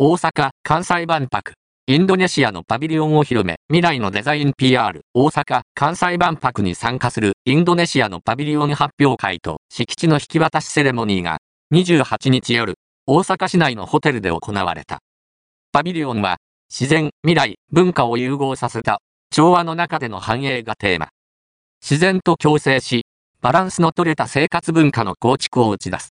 大阪・関西万博、インドネシアのパビリオンを広め、未来のデザイン PR、大阪・関西万博に参加するインドネシアのパビリオン発表会と敷地の引き渡しセレモニーが、28日夜、大阪市内のホテルで行われた。パビリオンは、自然、未来、文化を融合させた、調和の中での繁栄がテーマ。自然と共生し、バランスの取れた生活文化の構築を打ち出す。